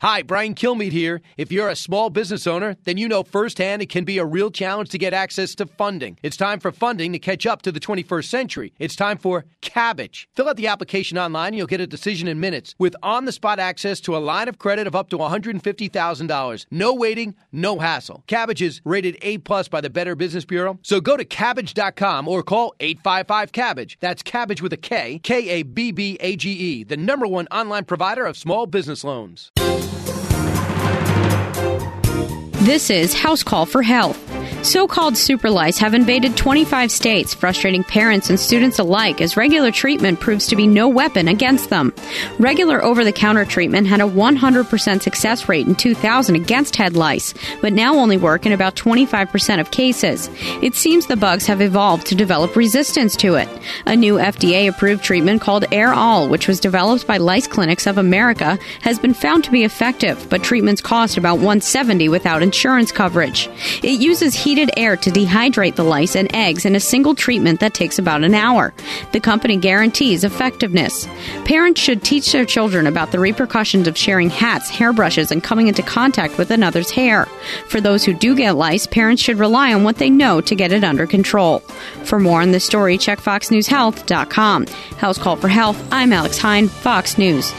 Hi, Brian Kilmeade here. If you're a small business owner, then you know firsthand it can be a real challenge to get access to funding. It's time for funding to catch up to the 21st century. It's time for Kabbage. Fill out the application online and you'll get a decision in minutes with on the spot access to a line of credit of up to $150,000. No waiting, no hassle. Kabbage is rated A plus by the Better Business Bureau. So go to Kabbage.com or call 855 Kabbage. That's cabbage with a K, K A B B A G E, the number one online provider of small business loans. This is Housecall for Health. So called super lice have invaded 25 states, frustrating parents and students alike as regular treatment proves to be no weapon against them. Regular over the counter treatment had a 100% success rate in 2000 against head lice, but now only work in about 25% of cases. It seems the bugs have evolved to develop resistance to it. A new FDA approved treatment called AirAlle, which was developed by Lice Clinics of America, has been found to be effective, but treatments cost about 170 without insurance coverage. It uses heated air to dehydrate the lice and eggs in a single treatment that takes about an hour. The company guarantees effectiveness. Parents should teach their children about the repercussions of sharing hats, hairbrushes, and coming into contact with another's hair. For those who do get lice, parents should rely on what they know to get it under control. For more on this story, check foxnewshealth.com. Housecall for Health, I'm Alex Hein, Fox News.